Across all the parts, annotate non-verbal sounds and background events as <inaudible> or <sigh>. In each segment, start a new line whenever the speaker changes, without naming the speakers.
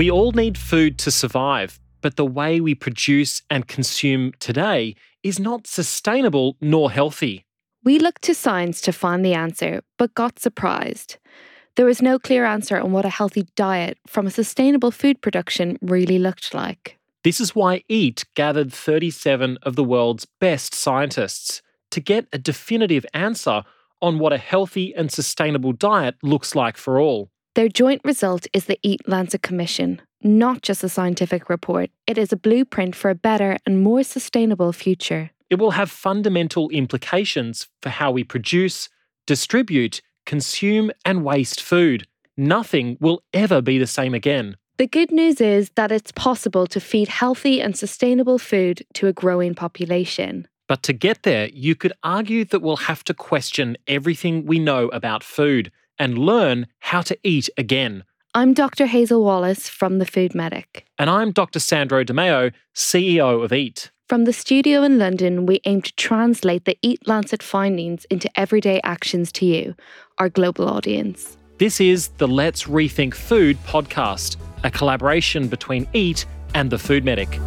We all need food to survive, but the way we produce and consume today is not sustainable nor healthy.
We looked to science to find the answer, but got surprised. There was no clear answer on what a healthy diet from a sustainable food production really looked like.
This is why EAT gathered 37 of the world's best scientists to get a definitive answer on what a healthy and sustainable diet looks like for all.
Their joint result is the Eat Lancet Commission, not just a scientific report. It is a blueprint for a better and more sustainable future.
It will have fundamental implications for how we produce, distribute, consume, and waste food. Nothing will ever be the same again.
The good news is that it's possible to feed healthy and sustainable food to a growing population.
But to get there, you could argue that we'll have to question everything we know about food and learn how to eat again.
I'm Dr. Hazel Wallace from The Food Medic.
And I'm Dr. Sandro Demaio, CEO of EAT.
From the studio in London, we aim to translate the Eat Lancet findings into everyday actions to you, our global audience.
This is the Let's Rethink Food podcast, a collaboration between EAT and The Food Medic.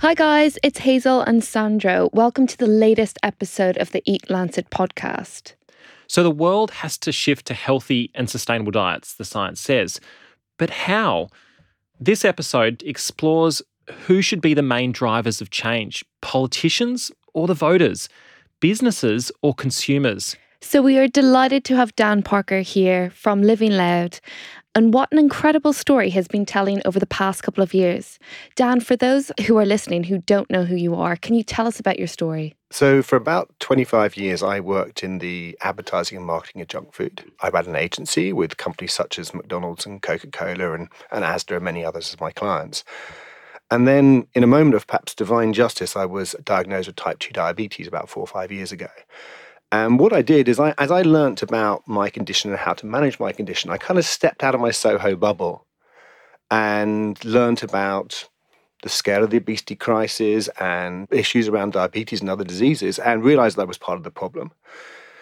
Hi, guys, it's Hazel and Sandro. Welcome to the latest episode of the Eat Lancet podcast.
So, the world has to shift to healthy and sustainable diets, the science says. But how? This episode explores who should be the main drivers of change politicians or the voters, businesses or consumers.
So, we are delighted to have Dan Parker here from Living Loud. And what an incredible story has been telling over the past couple of years. Dan, for those who are listening who don't know who you are, can you tell us about your story?
So, for about 25 years, I worked in the advertising and marketing of junk food. I ran an agency with companies such as McDonald's and Coca Cola and, and Asda and many others as my clients. And then, in a moment of perhaps divine justice, I was diagnosed with type 2 diabetes about four or five years ago. And what I did is, I, as I learnt about my condition and how to manage my condition, I kind of stepped out of my Soho bubble and learnt about the scale of the obesity crisis and issues around diabetes and other diseases and realized that I was part of the problem.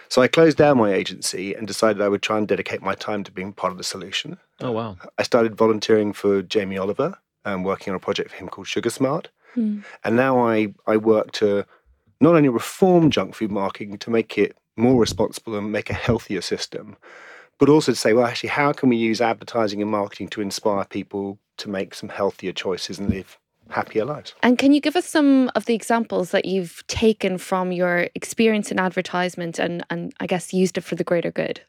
So I closed down my agency and decided I would try and dedicate my time to being part of the solution.
Oh, wow.
I started volunteering for Jamie Oliver and working on a project for him called Sugar Smart.
Mm.
And now I, I work to not only reform junk food marketing to make it more responsible and make a healthier system, but also to say, well, actually, how can we use advertising and marketing to inspire people to make some healthier choices and live happier lives?
And can you give us some of the examples that you've taken from your experience in advertisement and, and I guess used it for the greater good?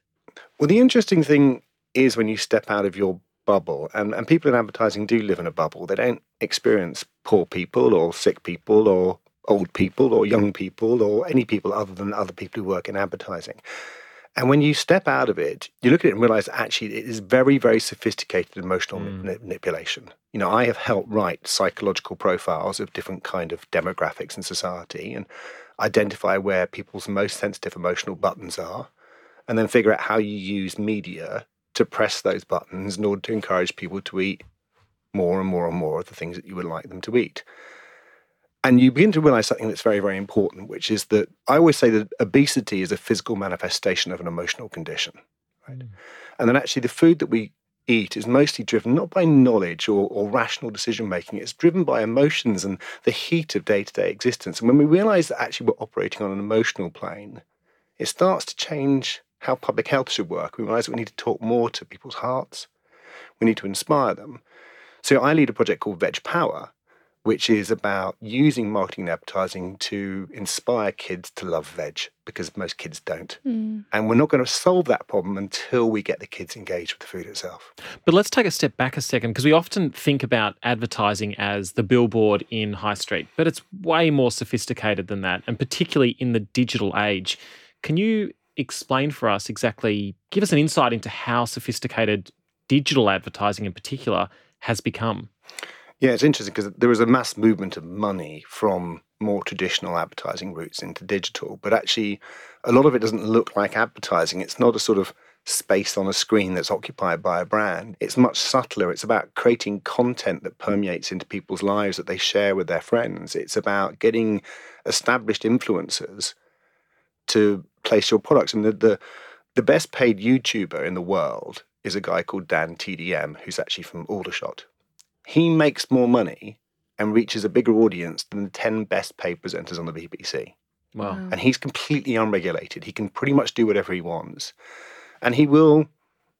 Well, the interesting thing is when you step out of your bubble, and, and people in advertising do live in a bubble, they don't experience poor people or sick people or old people or young people or any people other than other people who work in advertising. And when you step out of it, you look at it and realize actually it is very, very sophisticated emotional mm. manipulation. You know, I have helped write psychological profiles of different kind of demographics in society and identify where people's most sensitive emotional buttons are, and then figure out how you use media to press those buttons in order to encourage people to eat more and more and more of the things that you would like them to eat. And you begin to realize something that's very, very important, which is that I always say that obesity is a physical manifestation of an emotional condition. Right? Mm. And then actually, the food that we eat is mostly driven not by knowledge or, or rational decision making, it's driven by emotions and the heat of day to day existence. And when we realize that actually we're operating on an emotional plane, it starts to change how public health should work. We realize that we need to talk more to people's hearts, we need to inspire them. So I lead a project called Veg Power, which is about using marketing and advertising to inspire kids to love veg because most kids don't. Mm. And we're not going to solve that problem until we get the kids engaged with the food itself.
But let's take a step back a second because we often think about advertising as the billboard in High Street, but it's way more sophisticated than that, and particularly in the digital age. Can you explain for us exactly, give us an insight into how sophisticated digital advertising in particular has become?
Yeah, it's interesting because there was a mass movement of money from more traditional advertising routes into digital, but actually, a lot of it doesn't look like advertising. It's not a sort of space on a screen that's occupied by a brand. It's much subtler. It's about creating content that permeates into people's lives that they share with their friends. It's about getting established influencers to place your products. And the, the The best paid YouTuber in the world is a guy called Dan TDM, who's actually from Aldershot. He makes more money and reaches a bigger audience than the 10 best paid presenters on the BBC.
Wow.
Wow.
And he's completely unregulated. He can pretty much do whatever he wants. And he will,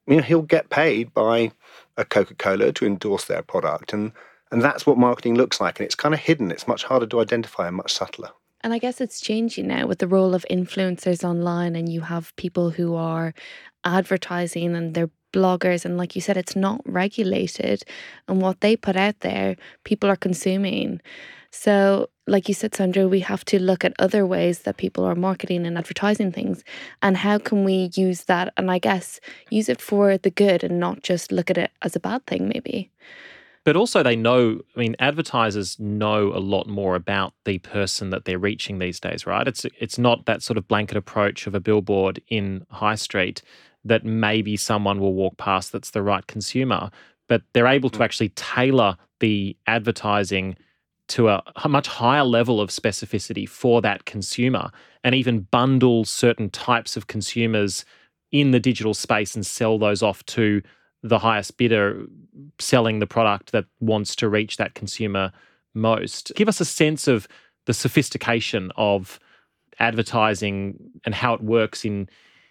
you know, he'll get paid by a Coca Cola to endorse their product. And, and that's what marketing looks like. And it's kind of hidden, it's much harder to identify and much subtler.
And I guess it's changing now with the role of influencers online, and you have people who are advertising and they're bloggers. And like you said, it's not regulated. And what they put out there, people are consuming. So, like you said, Sandro, we have to look at other ways that people are marketing and advertising things. And how can we use that? And I guess use it for the good and not just look at it as a bad thing, maybe.
But also, they know, I mean, advertisers know a lot more about the person that they're reaching these days, right? It's, it's not that sort of blanket approach of a billboard in High Street that maybe someone will walk past that's the right consumer, but they're able to mm. actually tailor the advertising to a, a much higher level of specificity for that consumer and even bundle certain types of consumers in the digital space and sell those off to the highest bidder selling the product that wants to reach that consumer most. Give us a sense of the sophistication of advertising and how it works in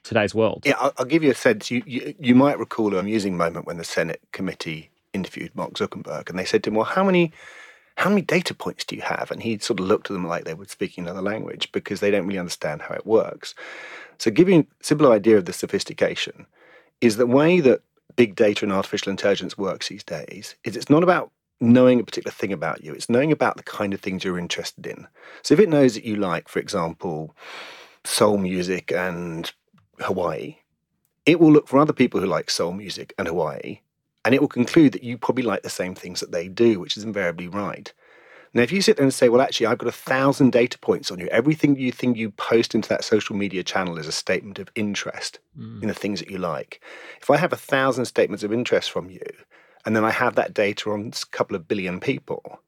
today's world.
Yeah, I'll, I'll give you a sense. You, you, you might recall an amusing moment when the Senate committee interviewed Mark Zuckerberg and they said to him, Well, how many. How many data points do you have? And he sort of looked at them like they were speaking another language because they don't really understand how it works. So, giving a simple idea of the sophistication is the way that big data and artificial intelligence works these days is it's not about knowing a particular thing about you it's knowing about the kind of things you're interested in so if it knows that you like for example soul music and hawaii it will look for other people who like soul music and hawaii and it will conclude that you probably like the same things that they do which is invariably right now, if you sit there and say, well, actually, I've got a thousand data points on you, everything you think you post into that social media channel is a statement of interest
Mm.
in the things that you like. If I have a thousand statements of interest from you, and then I have that data on a couple of billion people,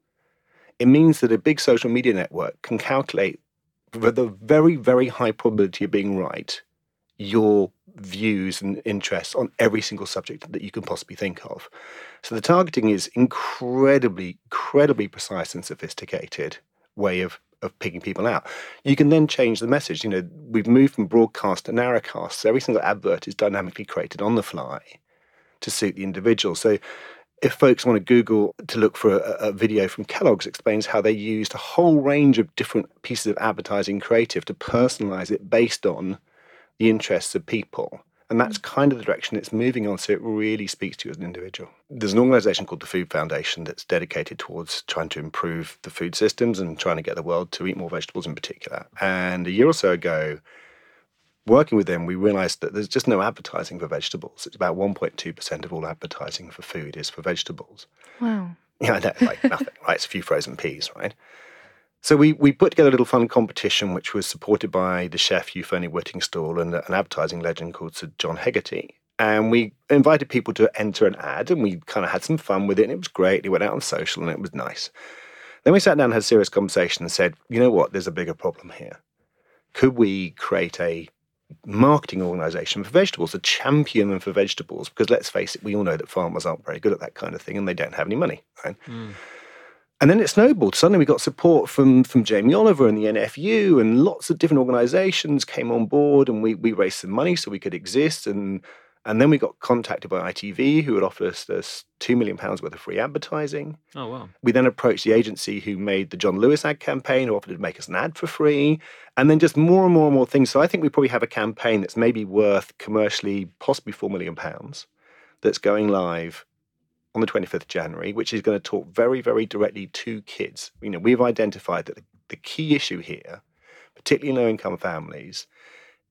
it means that a big social media network can calculate with a very, very high probability of being right your views and interests on every single subject that you can possibly think of. So the targeting is incredibly, incredibly precise and sophisticated way of of picking people out. You can then change the message. You know, we've moved from broadcast to narrowcast. So every single advert is dynamically created on the fly to suit the individual. So if folks want to Google to look for a, a video from Kellogg's, explains how they used a whole range of different pieces of advertising creative to personalize it based on the interests of people. And that's mm. kind of the direction it's moving on. So it really speaks to you as an individual. There's an organization called the Food Foundation that's dedicated towards trying to improve the food systems and trying to get the world to eat more vegetables in particular. And a year or so ago, working with them, we realized that there's just no advertising for vegetables. It's about 1.2% of all advertising for food is for vegetables.
Wow.
Yeah, I know, like nothing, right? It's a few frozen peas, right? So we, we put together a little fun competition, which was supported by the chef Hugh Fearnley-Whittingstall and an advertising legend called Sir John Hegarty. And we invited people to enter an ad, and we kind of had some fun with it, and it was great. It went out on social, and it was nice. Then we sat down and had a serious conversation and said, you know what? There's a bigger problem here. Could we create a marketing organization for vegetables, a champion for vegetables? Because let's face it, we all know that farmers aren't very good at that kind of thing, and they don't have any money. Right?
Mm.
And then it snowballed. Suddenly we got support from from Jamie Oliver and the NFU and lots of different organizations came on board and we we raised some money so we could exist and and then we got contacted by ITV who had offered us, us two million pounds worth of free advertising.
Oh, wow.
We then approached the agency who made the John Lewis ad campaign, who offered to make us an ad for free, and then just more and more and more things. So I think we probably have a campaign that's maybe worth commercially possibly four million pounds that's going live on the 25th of January, which is going to talk very, very directly to kids. You know, we've identified that the, the key issue here, particularly in low income families,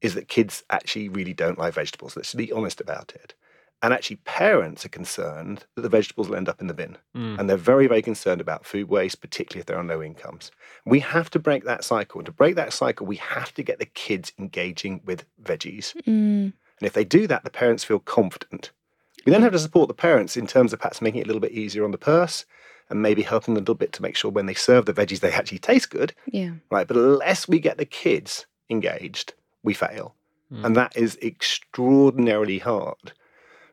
is that kids actually really don't like vegetables. Let's be honest about it. And actually, parents are concerned that the vegetables will end up in the bin.
Mm.
And they're very, very concerned about food waste, particularly if they're on low incomes. We have to break that cycle. And to break that cycle, we have to get the kids engaging with veggies.
Mm.
And if they do that, the parents feel confident. We then have to support the parents in terms of perhaps making it a little bit easier on the purse and maybe helping them a little bit to make sure when they serve the veggies, they actually taste good,
Yeah.
right? But unless we get the kids engaged, we fail. Mm. And that is extraordinarily hard.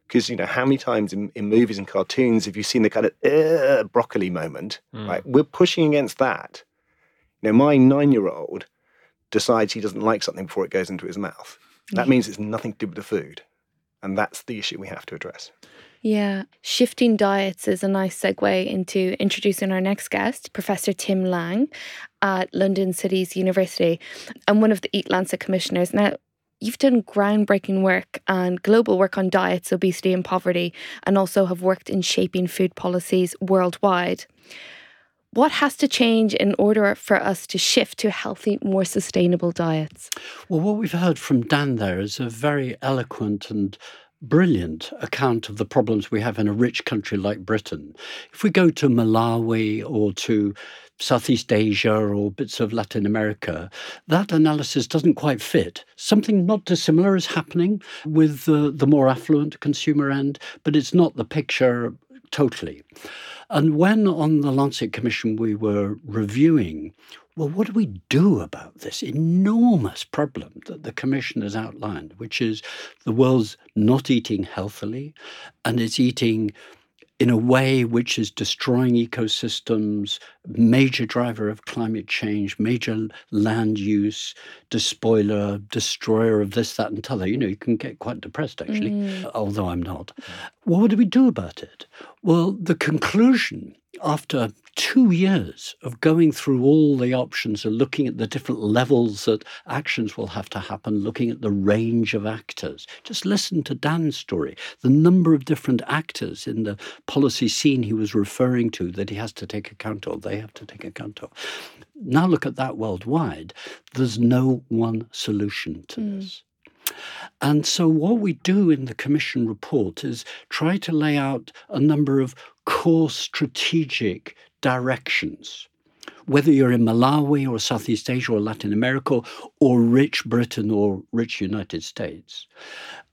Because, you know, how many times in, in, movies and cartoons have you seen the kind of broccoli moment, mm. right? We're pushing against that. You know, my nine year old decides he doesn't like something before it goes into his mouth. That means it's nothing to do with the food. And that's the issue we have to address.
Yeah, shifting diets is a nice segue into introducing our next guest, Professor Tim Lang at London City's University and one of the Eat Lancet commissioners. Now, you've done groundbreaking work and global work on diets, obesity, and poverty, and also have worked in shaping food policies worldwide. What has to change in order for us to shift to healthy, more sustainable diets?
Well, what we've heard from Dan there is a very eloquent and brilliant account of the problems we have in a rich country like Britain. If we go to Malawi or to Southeast Asia or bits of Latin America, that analysis doesn't quite fit. Something not dissimilar is happening with the, the more affluent consumer end, but it's not the picture totally. And when on the Lancet Commission we were reviewing well, what do we do about this enormous problem that the Commission has outlined, which is the world's not eating healthily and it's eating in a way which is destroying ecosystems, major driver of climate change, major land use, despoiler, destroyer of this, that, and t'other. You know, you can get quite depressed actually, mm. although I'm not. What do we do about it? Well, the conclusion after two years of going through all the options and looking at the different levels that actions will have to happen, looking at the range of actors. Just listen to Dan's story. The number of different actors in the policy scene he was referring to that he has to take account of, they have to take account of. Now look at that worldwide. There's no one solution to mm. this. And so, what we do in the Commission report is try to lay out a number of core strategic directions. Whether you're in Malawi or Southeast Asia or Latin America or rich Britain or rich United States,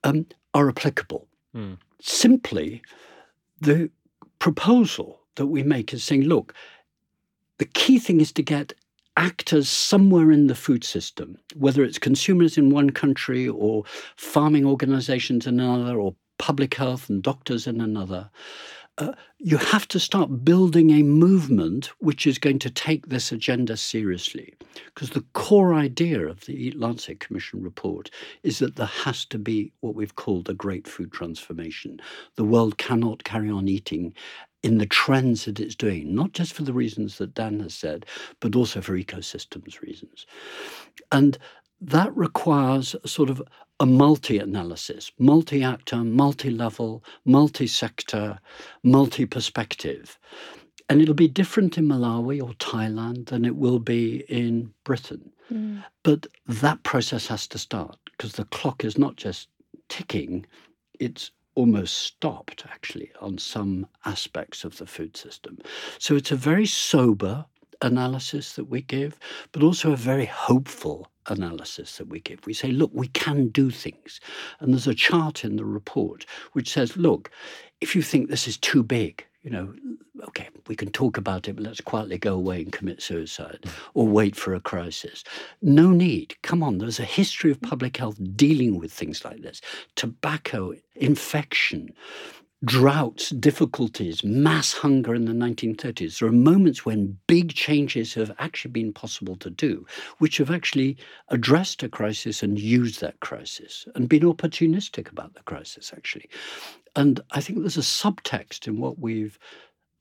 um, are applicable. Mm. Simply, the proposal that we make is saying, look, the key thing is to get actors somewhere in the food system, whether it's consumers in one country or farming organizations in another or public health and doctors in another, uh, you have to start building a movement which is going to take this agenda seriously. Because the core idea of the Lancet Commission report is that there has to be what we've called a great food transformation. The world cannot carry on eating in the trends that it's doing, not just for the reasons that Dan has said, but also for ecosystems reasons. And that requires sort of a multi analysis, multi actor, multi level, multi sector, multi perspective. And it'll be different in Malawi or Thailand than it will be in Britain. Mm. But that process has to start because the clock is not just ticking, it's almost stopped actually on some aspects of the food system. So it's a very sober analysis that we give, but also a very hopeful analysis that we give. We say, look, we can do things. And there's a chart in the report which says, look, if you think this is too big, you know, okay, we can talk about it, but let's quietly go away and commit suicide hmm. or wait for a crisis. No need. Come on, there's a history of public health dealing with things like this tobacco, infection, droughts, difficulties, mass hunger in the 1930s. There are moments when big changes have actually been possible to do, which have actually addressed a crisis and used that crisis and been opportunistic about the crisis, actually. And I think there's a subtext in what we've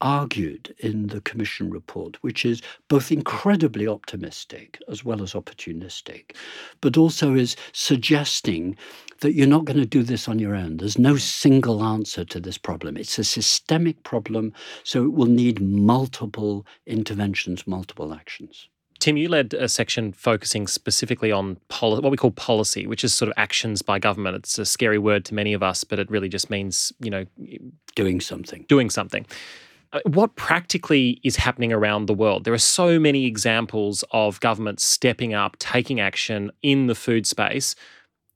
argued in the Commission report, which is both incredibly optimistic as well as opportunistic, but also is suggesting that you're not going to do this on your own. There's no single answer to this problem. It's a systemic problem, so it will need multiple interventions, multiple actions.
Tim, you led a section focusing specifically on poli- what we call policy, which is sort of actions by government. It's a scary word to many of us, but it really just means, you know,
doing something.
Doing something. Uh, what practically is happening around the world? There are so many examples of governments stepping up, taking action in the food space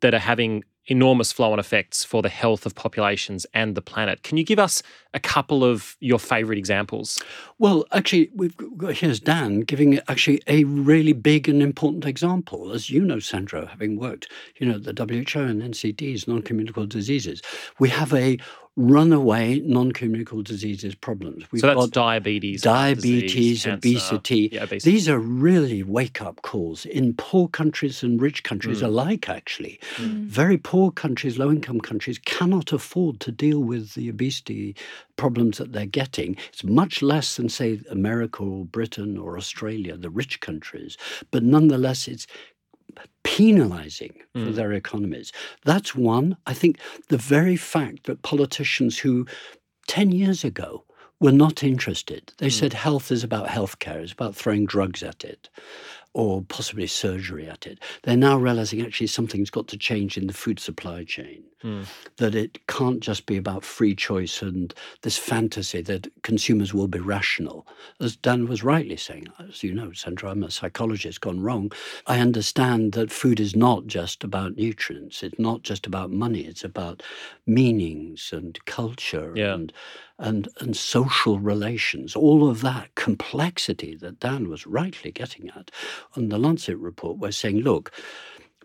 that are having enormous flow on effects for the health of populations and the planet. Can you give us a couple of your favourite examples?
Well, actually, we've got, here's Dan giving actually a really big and important example. As you know, Sandro, having worked, you know, the WHO and NCDs, non-communicable diseases, we have a runaway non-communicable diseases problems.
We've so that's diabetes,
diabetes,
disease,
obesity.
Yeah, obesity.
These are really wake-up calls in poor countries and rich countries mm. alike. Actually, mm. very poor countries, low-income countries, cannot afford to deal with the obesity problems that they're getting. It's much less than, say, America or Britain or Australia, the rich countries, but nonetheless, it's penalizing for mm. their economies. That's one. I think the very fact that politicians who 10 years ago were not interested, they mm. said health is about healthcare, it's about throwing drugs at it or possibly surgery at it. They're now realizing actually something's got to change in the food supply chain, mm. that it can't just be about free choice and this fantasy that consumers will be rational. As Dan was rightly saying, as you know, Sandro, I'm a psychologist gone wrong. I understand that food is not just about nutrients, it's not just about money, it's about meanings and culture
yeah.
and and, and social relations, all of that complexity that Dan was rightly getting at. On the Lancet report, we're saying, look,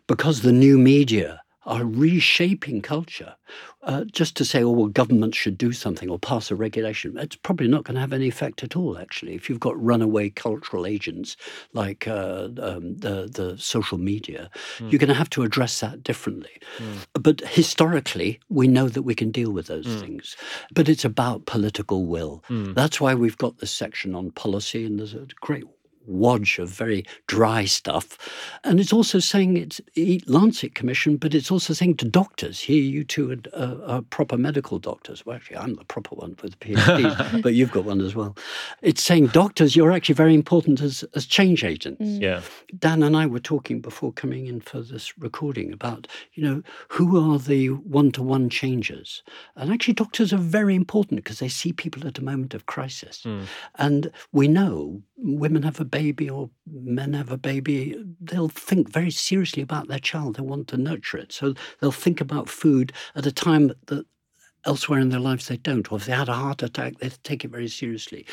because the new media are reshaping culture. Uh, just to say, oh, well, governments should do something or pass a regulation, it's probably not going to have any effect at all, actually. If you've got runaway cultural agents like uh, um, the, the social media, mm. you're going to have to address that differently. Mm. But historically, we know that we can deal with those mm. things. But it's about political will. Hmm. That's why we've got this section on policy, and there's a great wodge of very dry stuff. And it's also saying it's Lancet Commission, but it's also saying to doctors, here you two are, uh, are proper medical doctors. Well, actually, I'm the proper one with the PhD, <laughs> but you've got one as well. It's saying doctors, you're actually very important as, as change agents.
Mm. Yeah.
Dan and I were talking before coming in for this recording about, you know, who are the one-to-one changers? And actually, doctors are very important because they see people at a moment of crisis. Mm. And we know women have a baby or men have a baby, they'll think very seriously about their child. They want to nurture it. So they'll think about food at a time that elsewhere in their lives they don't. Or if they had a heart attack, they take it very seriously.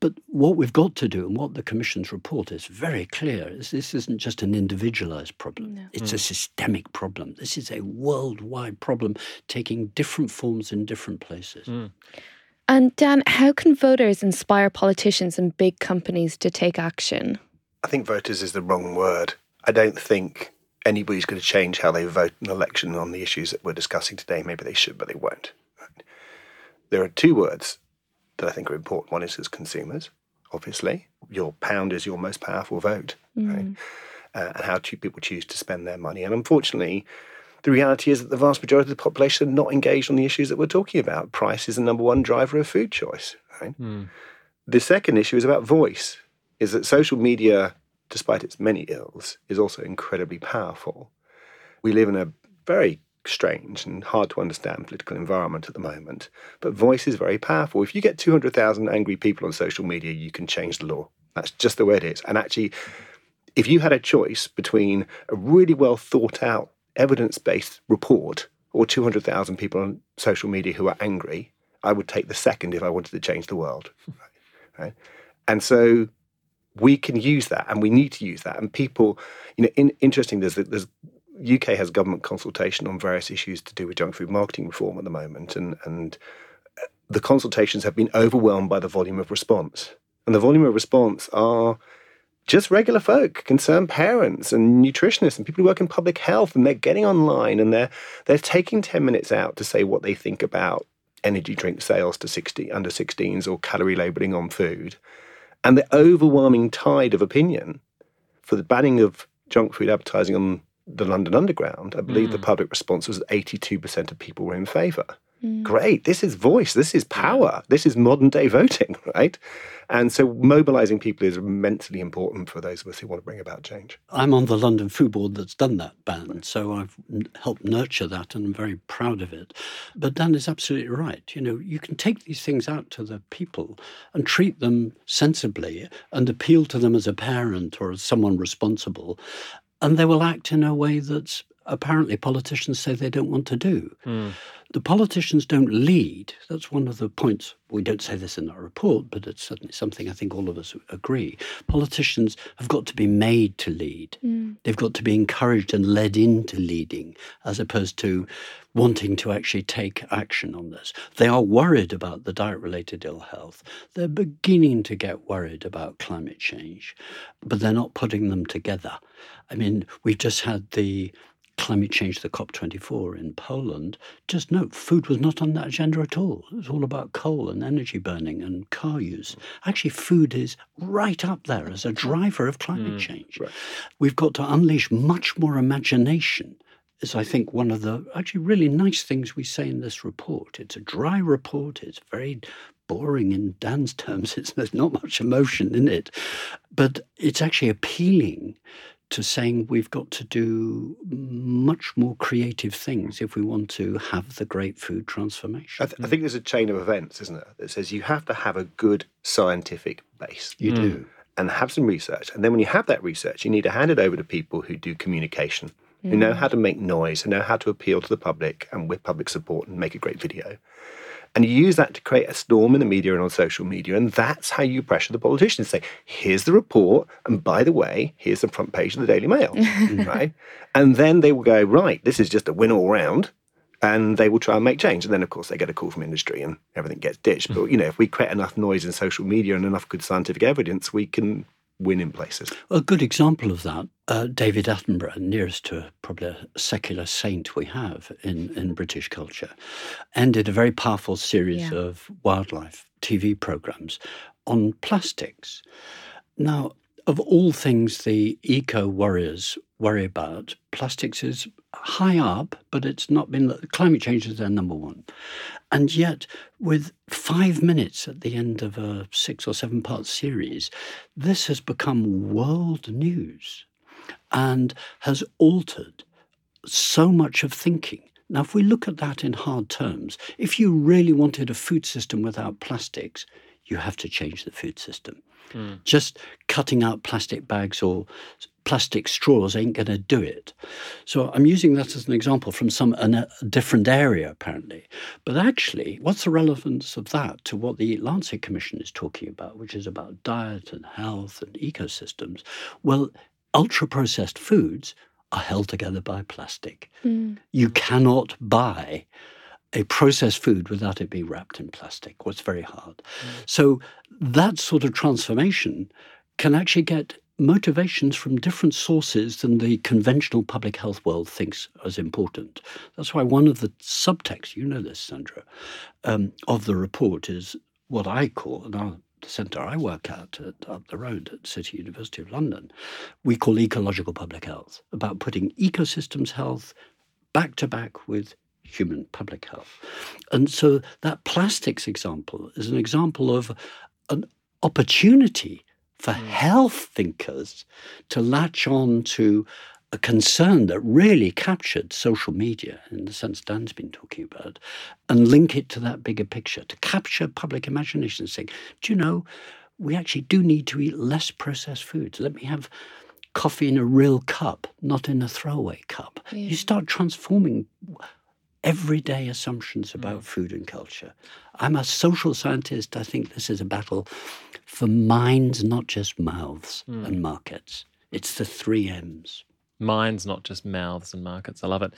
But what we've got to do, and what the Commission's report is very clear, is this isn't just an individualized problem. No. It's mm. a systemic problem. This is a worldwide problem taking different forms in different places. Mm.
And Dan, how can voters inspire politicians and big companies to take action?
I think voters is the wrong word. I don't think anybody's going to change how they vote in an election on the issues that we're discussing today. Maybe they should, but they won't. There are two words that I think are important. One is as consumers, obviously. Your pound is your most powerful vote, mm. right? Uh, and how people choose to spend their money. And unfortunately, the reality is that the vast majority of the population are not engaged on the issues that we're talking about. Price is the number one driver of food choice. Right? Mm. The second issue is about voice. Is that social media, despite its many ills, is also incredibly powerful. We live in a very strange and hard to understand political environment at the moment, but voice is very powerful. If you get 200,000 angry people on social media, you can change the law. That's just the way it is. And actually, if you had a choice between a really well thought out evidence based report or 200,000 people on social media who are angry, I would take the second if I wanted to change the world. <laughs> Right? And so we can use that and we need to use that. And people, you know, in, interesting, there's, there's UK has government consultation on various issues to do with junk food marketing reform at the moment. And, and uh, the consultations have been overwhelmed by the volume of response. And the volume of response are just regular folk, concerned parents and nutritionists and people who work in public health, and they're getting online and they're they're taking ten minutes out to say what they think about energy drink sales to 60 under 16s or calorie labeling on food. And the overwhelming tide of opinion for the banning of junk food advertising on the London Underground, I believe mm. the public response was 82% of people were in favour. Mm. Great. This is voice. This is power. This is modern day voting, <laughs> right? And so mobilizing people is immensely important for those of us who want to bring about change.
I'm on the London Food Board that's done that ban, so I've helped nurture that and I'm very proud of it. But Dan is absolutely right. You know, you can take these things out to the people and treat them sensibly and appeal to them as a parent or as someone responsible, and they will act in a way that's apparently politicians say they don't want to do.
Mm.
The politicians don't lead. That's one of the points. We don't say this in our report, but it's certainly something I think all of us agree. Politicians have got to be made to lead.
Mm.
They've got to be encouraged and led into leading, as opposed to wanting to actually take action on this. They are worried about the diet related ill health. They're beginning to get worried about climate change, but they're not putting them together. I mean, we've just had the climate change, the COP24 in Poland, just note food was not on that agenda at all. It was all about coal and energy burning and car use. Actually, food is right up there as a driver of climate
Mm,
change.
right.
We've got to unleash much more imagination. Is I think one of the actually really nice things we say in this report. It's a dry report. It's very boring in Dan's <laughs> terms. It's, there's not much emotion in it, but it's actually appealing to saying we've got to do much more creative things if we want to have the great food transformation.
I, th- I think there's a chain of events, isn't there, that says you have to have a good scientific base
you do. Mm.
and have some research. And then when you have that research, you need to hand it over to people who do communication, who know mm. how to make noise, who know how to appeal to the public and with public support and make a great video. And you use that to create a storm in the media and on social media. And that's how you pressure the politicians. Say, here's the report. And by the way, here's the front page of the Daily Mail. <laughs> right. And then they will go, right, this is just a win all round. And they will try and make change. And then, of course, they get a call from industry and everything gets ditched. But, you know, if we create enough noise in social media and enough good scientific evidence, we can win in places.
A good example of that, uh, David Attenborough, nearest to probably a secular saint we have in, in British culture, ended a very powerful series
Yeah.
of wildlife TV programs on plastics. Now, of all things the eco warriors worry about, plastics is high up, but it's not been, climate change is their number one. And yet, with five minutes at the end of a six or seven part series, this has become world news and has altered so much of thinking. Now, if we look at that in hard terms, if you really wanted a food system without plastics, you have to change the food system.
Mm.
Just cutting out plastic bags or plastic straws ain't going to do it. So I'm using that as an example from some an, a different area, apparently. But actually, what's the relevance of that to what the Lancet Commission is talking about, which is about diet and health and ecosystems? Well, ultra processed foods are held together by plastic.
Mm.
You cannot buy a processed food without it being wrapped in plastic, was very hard. So that sort of transformation can actually get motivations from different sources than the conventional public health world thinks as important. That's why one of the subtexts, you know this, Sandro, um, of the report is what I call, and our, the centre I work at, at up the road at City University of London, we call ecological public health, about putting ecosystems health back to back with human public health. And so that plastics example is an example of an opportunity for hmm. health thinkers to latch on to a concern that really captured social media in the sense Dan's been talking about and link it to that bigger picture, to capture public imagination, saying, do you know, we actually do need to eat less processed foods. Let me have coffee in a real cup, not in a throwaway cup.
Yeah.
You start transforming everyday assumptions about mm. food and culture. I'm a social scientist. I think this is a battle for minds, not just mouths and mm. markets. It's the three M's.
minds, not just mouths and markets. I love it.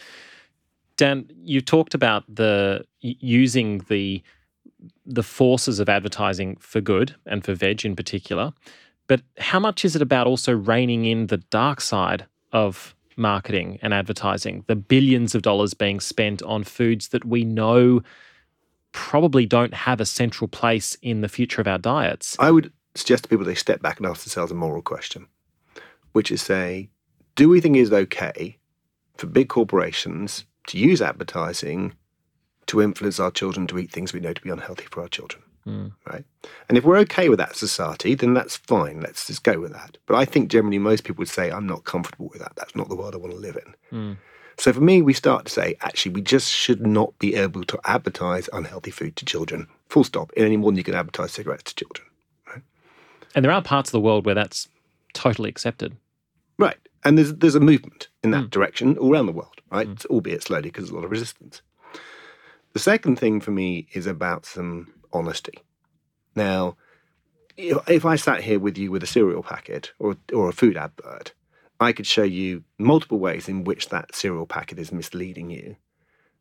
Dan, you talked about the using the the forces of advertising for good and for veg in particular. But how much is it about also reining in the dark side of marketing and advertising? The billions of dollars being spent on foods that we know probably don't have a central place in the future of our diets.
I would suggest to people they step back and ask themselves a moral question, which is say, do we think it's okay for big corporations to use advertising to influence our children to eat things we know to be unhealthy for our children?
Mm.
Right? And if we're okay with that society, then that's fine. Let's just go with that. But I think generally most people would say, I'm not comfortable with that. That's not the world I want to live in.
Mm.
So for me, we start to say, actually, we just should not be able to advertise unhealthy food to children, full stop, in any more than you can advertise cigarettes to children. Right?
And there are parts of the world where that's totally accepted.
Right. And there's there's a movement in that mm. direction all around the world, right? Mm. Albeit slowly because there's a lot of resistance. The second thing for me is about some honesty. Now, if I sat here with you with a cereal packet or or a food advert, I could show you multiple ways in which that cereal packet is misleading you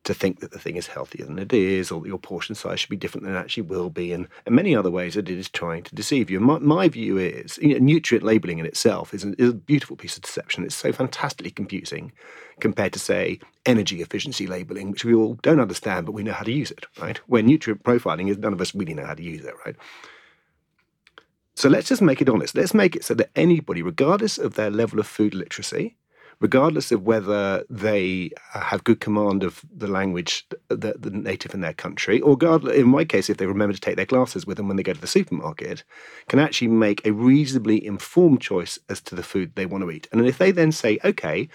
to think that the thing is healthier than it is, or that your portion size should be different than it actually will be, and, and many other ways that it is trying to deceive you. My, my view is you know, nutrient labeling in itself is, an, is a beautiful piece of deception. It's so fantastically confusing compared to, say, energy efficiency labeling, which we all don't understand, but we know how to use it, right? Where nutrient profiling is none of us really know how to use it, right? So let's just make it honest. Let's make it so that anybody, regardless of their level of food literacy, regardless of whether they have good command of the language, the, the native in their country, or in my case, if they remember to take their glasses with them when they go to the supermarket, can actually make a reasonably informed choice as to the food they want to eat. And if they then say, okay,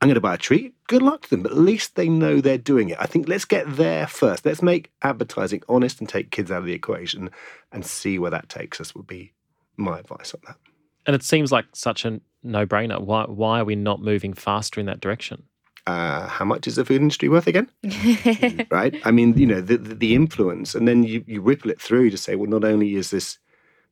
I'm going to buy a treat. Good luck to them, but at least they know they're doing it. I think let's get there first. Let's make advertising honest and take kids out of the equation and see where that takes us, would be my advice on that.
And it seems like such a no brainer. Why, why are we not moving faster in that direction?
Uh, how much is the food industry worth again? <laughs> right? I mean, you know, the, the, the, influence, and then you, you ripple it through to say, well, not only is this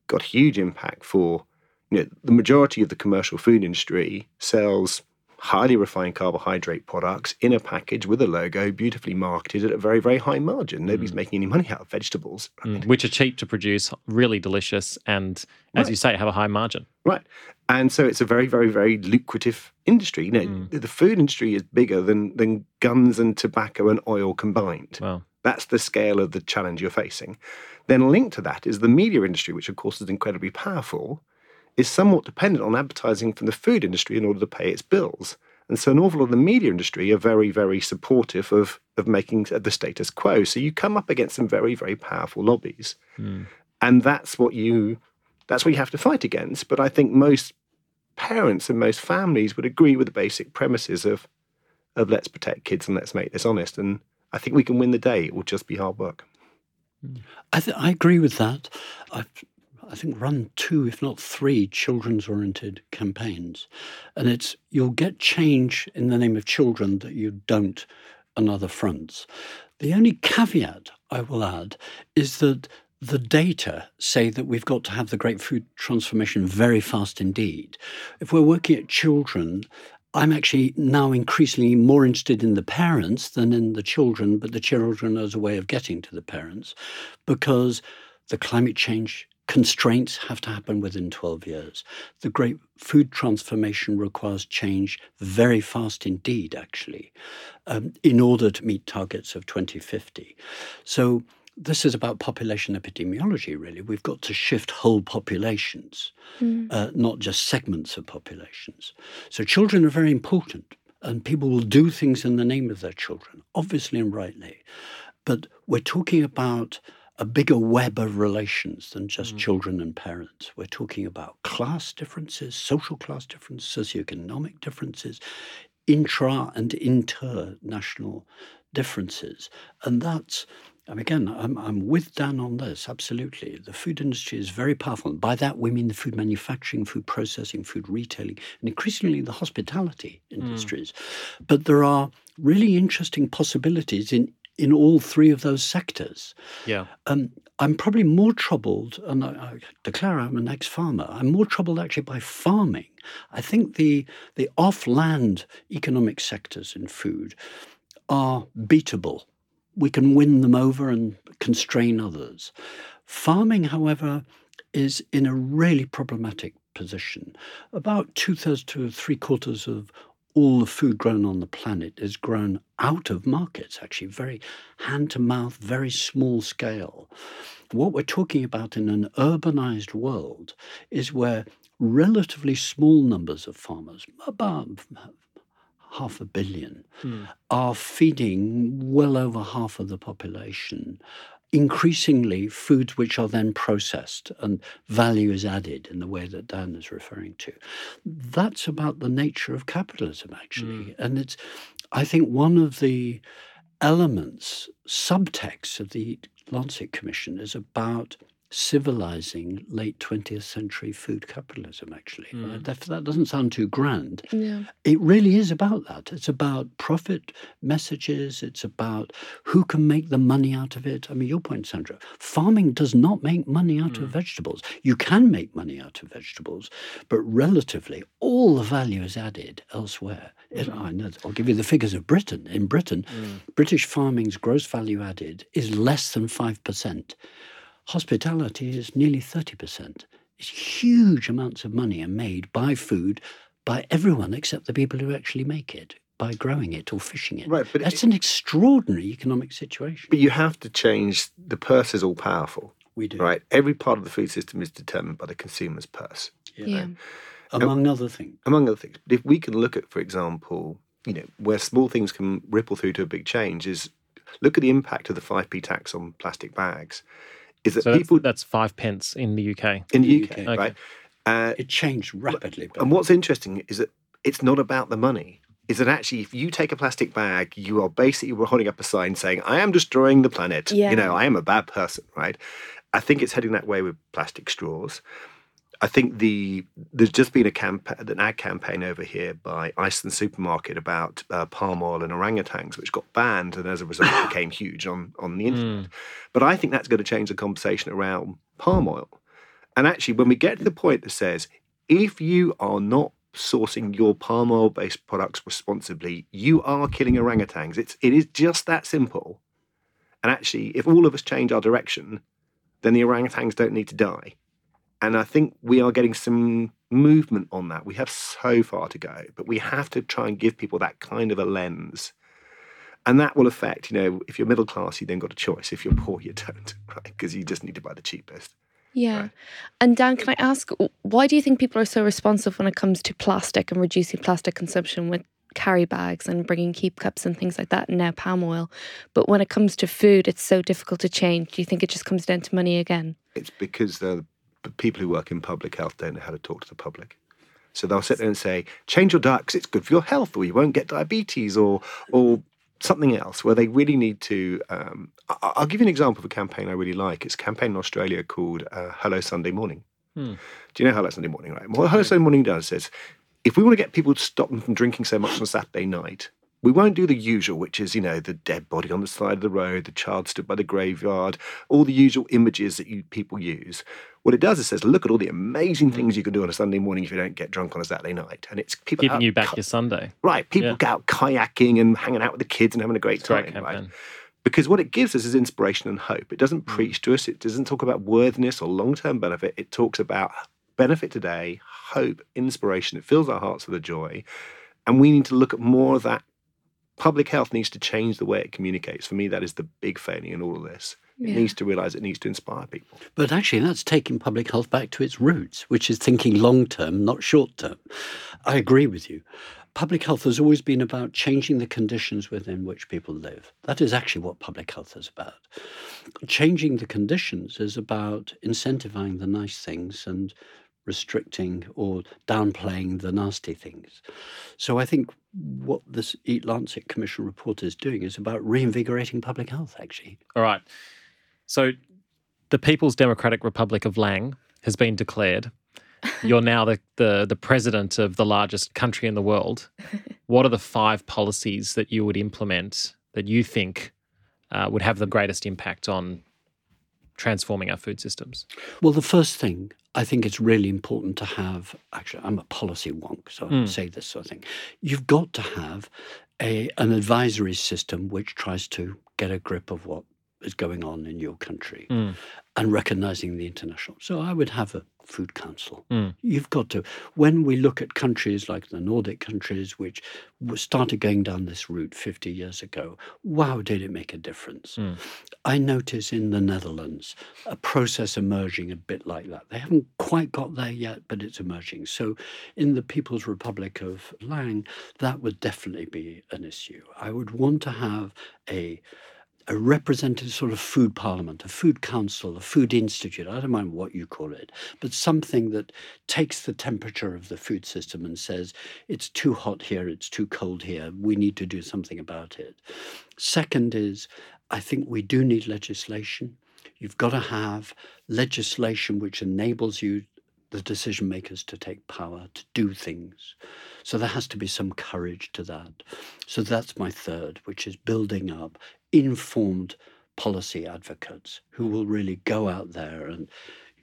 got huge impact for, you know, the majority of the commercial food industry sells highly refined carbohydrate products in a package with a logo, beautifully marketed at a very, very high margin. Nobody's mm. making any money out of vegetables.
Right? Mm. Which are cheap to produce, really delicious, and as right. you say, have a high margin.
Right. And so it's a very, very, very lucrative industry. You know, mm. the food industry is bigger than than guns and tobacco and oil combined.
Wow.
That's the scale of the challenge you're facing. Then linked to that is the media industry, which of course is incredibly powerful is somewhat dependent on advertising from the food industry in order to pay its bills. And so an awful lot of the media industry are very, very supportive of, of making the status quo. So you come up against some very, very powerful lobbies. Mm. And that's what you that's what you have to fight against. But I think most parents and most families would agree with the basic premises of of let's protect kids and let's make this honest. And I think we can win the day. It will just be hard work.
I, th- I agree with that. I've I think, run two, if not three, children's oriented campaigns. And it's you'll get change in the name of children that you don't on other fronts. The only caveat I will add is that the data say that we've got to have the great food transformation very fast indeed. If we're working at children, I'm actually now increasingly more interested in the parents than in the children, but the children as a way of getting to the parents because the climate change constraints have to happen within 12 years. The great food transformation requires change very fast indeed, actually, um, in order to meet targets of 2050. So, this is about population epidemiology, really. We've got to shift whole populations, mm. uh, not just segments of populations. So, children are very important, and people will do things in the name of their children, obviously and rightly. But we're talking about a bigger web of relations than just mm. children and parents. We're talking about class differences, social class differences, socioeconomic differences, intra and international differences. And that's, and again, I'm, I'm with Dan on this, absolutely. The food industry is very powerful. And by that, we mean the food manufacturing, food processing, food retailing, and increasingly the hospitality mm. industries. Mm. But there are really interesting possibilities in in all three of those sectors.
Yeah.
Um, I'm probably more troubled, and I, I declare I'm an ex-farmer. I'm more troubled actually by farming. I think the the off-land economic sectors in food are beatable. We can win them over and constrain others. Farming, however, is in a really problematic position. About two thirds to three quarters of all the food grown on the planet is grown out of markets, actually, very hand to mouth, very small scale. What we're talking about in an urbanized world is where relatively small numbers of farmers, about half a billion, mm. are feeding well over half of the population increasingly foods which are then processed and value is added in the way that Dan is referring to. That's about the nature of capitalism, actually. Mm. And it's, I think, one of the elements, subtext of the Lancet Commission is about civilizing late 20th century food capitalism, actually.
Mm.
Uh, that, that doesn't sound too grand.
Yeah.
It really is about that. It's about profit messages, it's about who can make the money out of it. I mean, your point, Sandro, farming does not make money out of
Mm.
vegetables. You can make money out of vegetables, but relatively, all the value is added elsewhere. It- know, I'll give you the figures of Britain. In Britain,
Mm.
British farming's gross value added is less than 5%. Hospitality is nearly 30%. It's huge amounts of money are made by food by everyone except the people who actually make it by growing it or fishing it.
Right, but
That's
it-
an extraordinary economic situation.
But you have to change. The purse is all powerful,
We do.
right? Every part of the food system is determined by the consumer's purse,
Yeah.
Among other things.
among other things. But if we can look at, for example, you know, where small things can ripple through to a big change, is look at the impact of the five p tax on plastic bags. Is that
So that's,
people
that's five pence in the UK.
in the
UK.
UK,
Okay.
right? Uh,
It changed rapidly. But
And what's interesting is that it's not about the money. Is that actually, if you take a plastic bag, you are basically holding up a sign saying, I am destroying the planet.
Yeah.
You know, I am a bad person, right? I think it's heading that way with plastic straws. I think the there's just been a campaign, an ad campaign over here by Iceland Supermarket about uh, palm oil and orangutans, which got banned, and as a result <laughs> became huge on on the internet. But I think that's going to change the conversation around palm oil. And actually, when we get to the point that says, if you are not sourcing your palm oil based products responsibly, you are killing orangutans. It's it is just that simple. And actually, if all of us change our direction, then the orangutans don't need to die. And I think we are getting some movement on that. We have so far to go, but we have to try and give people that kind of a lens. And that will affect, you know, if you're middle class, you then got a choice. If you're poor, you don't, <laughs> right? Because you just need to buy the cheapest.
Yeah.
Right.
And Dan, can I ask, why do you think people are so responsive when it comes to plastic and reducing plastic consumption with carry bags and bringing keep cups and things like that, and now palm oil? But when it comes to food, it's so difficult to change. Do you think it just comes down to money again?
It's because the the people who work in public health don't know how to talk to the public. So they'll sit there and say, change your diet because it's good for your health, or you won't get diabetes, or or something else. Where they really need to. Um, I- I'll give you an example of a campaign I really like. It's a campaign in Australia called uh, Hello Sunday Morning.
Hmm.
Do you know Hello Sunday Morning? Right. What Hello Sunday Morning does is, if we want to get people to stop them from drinking so much on Saturday night, we won't do the usual, which is, you know, the dead body on the side of the road, the child stood by the graveyard, all the usual images that you people use. What it does is says, look at all the amazing things you can do on a Sunday morning if you don't get drunk on a Saturday night. And it's people
Giving you back
ki-
your Sunday.
right. People
Yeah.
go out kayaking and hanging out with the kids and having a great
It's a great
time. Right? Because what it gives us is inspiration and hope. It doesn't
Mm.
preach to us. It doesn't talk about worthiness or long term benefit. It talks about benefit today, hope, inspiration. It fills our hearts with a joy. And we need to look at more of that. Public health needs to change the way it communicates. For me, that is the big failing in all of this. It
Yeah.
needs to realize it needs to inspire people.
But actually, that's taking public health back to its roots, which is thinking long term, not short term. I agree with you. Public health has always been about changing the conditions within which people live. That is actually what public health is about. Changing the conditions is about incentivizing the nice things and restricting or downplaying the nasty things. So I think what this Eat Lancet Commission report is doing is about reinvigorating public health, actually.
All right. So the People's Democratic Republic of Lang has been declared. <laughs> You're now the, the, the president of the largest country in the world. <laughs> What are the five policies that you would implement that you think uh, would have the greatest impact on transforming our food systems?
Well, the first thing I think it's really important to have. Actually, I'm a policy wonk, so I
Hmm.
say this sort of thing. You've got to have a an advisory system which tries to get a grip of what is going on in your country
Hmm.
and recognizing the international. So I would have a food council.
Hmm.
You've got to. When we look at countries like the Nordic countries, which started going down this route 50 years ago, wow, did it make a difference?
Hmm.
I notice in the Netherlands a process emerging a bit like that. They haven't quite got there yet, but it's emerging. So, in the People's Republic of Lang, that would definitely be an issue. I would want to have a a representative sort of food parliament, a food council, a food institute, I don't mind what you call it, but something that takes the temperature of the food system and says, it's too hot here, it's too cold here, we need to do something about it. Second is, I think we do need legislation. You've got to have legislation which enables you, the decision makers, to take power, to do things. So there has to be some courage to that. So that's my third, which is building up informed policy advocates who will really go out there and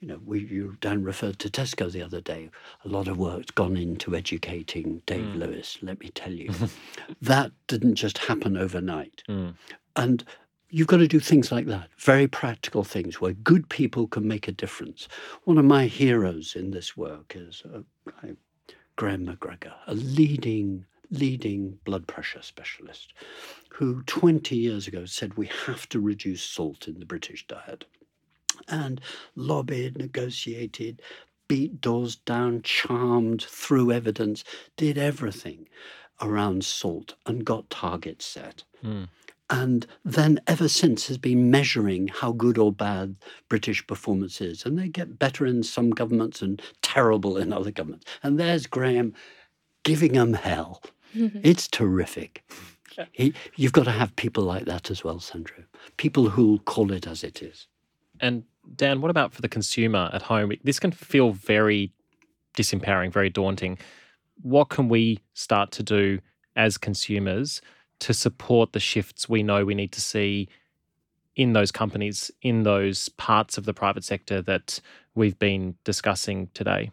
you know, we, you, Dan referred to Tesco the other day. A lot of work's gone into educating Dave mm. Lewis, let me tell you. <laughs> that didn't just happen overnight. Mm. And you've got to do things like that, very practical things where good people can make a difference. One of my heroes in this work is uh, Graham MacGregor, a leading leading blood pressure specialist who 20 years ago said we have to reduce salt in the British diet and lobbied, negotiated, beat doors down, charmed, threw evidence, did everything around salt and got targets set. Mm. And then ever since has been measuring how good or bad British performance is. And they get better in some governments and terrible in other governments. And there's Graham giving them hell. <laughs> it's terrific. He, you've got to have people like that as well, Sandro. People who'll call it as it is.
And Dan, what about for the consumer at home? This can feel very disempowering, very daunting. What can we start to do as consumers to support the shifts we know we need to see in those companies, in those parts of the private sector that we've been discussing today?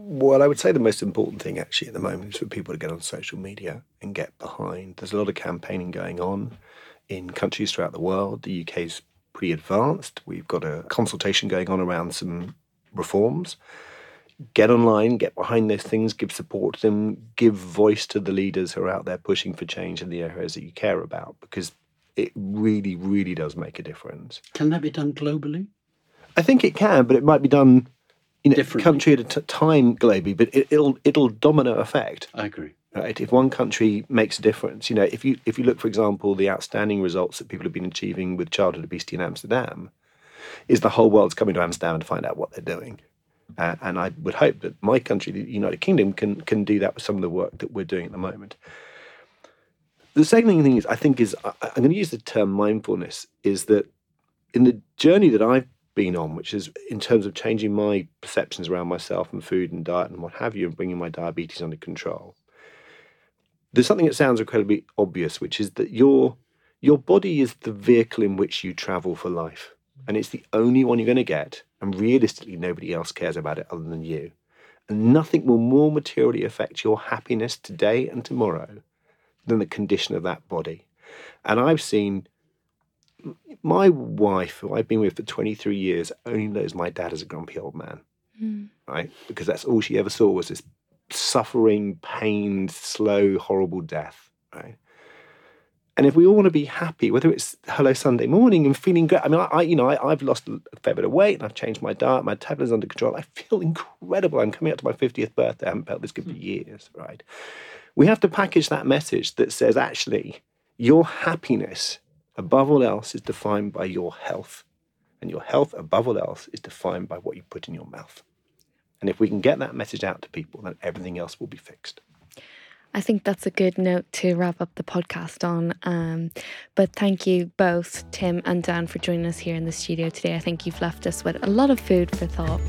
Well, I would say the most important thing actually at the moment is for people to get on social media and get behind. There's a lot of campaigning going on in countries throughout the world. The UK's pretty advanced. We've got a consultation going on around some reforms. Get online, get behind those things, give support to them, give voice to the leaders who are out there pushing for change in the areas that you care about, because it really, really does make a difference.
Can that be done globally?
I think it can, but it might be done in a country at a t- time globally. But it, it'll it'll domino effect.
I agree
right? If one country makes a difference, you know, if you if you look, for example, the outstanding results that people have been achieving with childhood obesity in Amsterdam, is the whole world's coming to Amsterdam to find out what they're doing. Uh, and I would hope that my country, the United Kingdom, can can do that with some of the work that we're doing at the moment. The second thing is, I think, is I, I'm going to use the term mindfulness. Is that in the journey that I've been on, which is in terms of changing my perceptions around myself and food and diet and what have you, and bringing my diabetes under control there's something that sounds incredibly obvious, which is that your your body is the vehicle in which you travel for life, and it's the only one you're going to get. And realistically, nobody else cares about it other than you. And nothing will more materially affect your happiness today and tomorrow than the condition of that body. And I've seen my wife, who I've been with for 23 years, only knows my dad as a grumpy old man, mm. right? Because that's all she ever saw was this suffering, pained, slow, horrible death, right? And if we all want to be happy, whether it's hello Sunday morning and feeling great, I mean, I, I you know, I, have lost a fair bit of weight and I've changed my diet, my tablet's under control. I feel incredible. I'm coming up to my 50th birthday. I haven't felt this good for hmm. years, right? We have to package that message that says, actually, your happiness above all else is defined by your health. And your health above all else is defined by what you put in your mouth. And if we can get that message out to people, then everything else will be fixed.
I think that's a good note to wrap up the podcast on. Um, but thank you both, Tim and Dan, for joining us here in the studio today. I think you've left us with a lot of food for thought.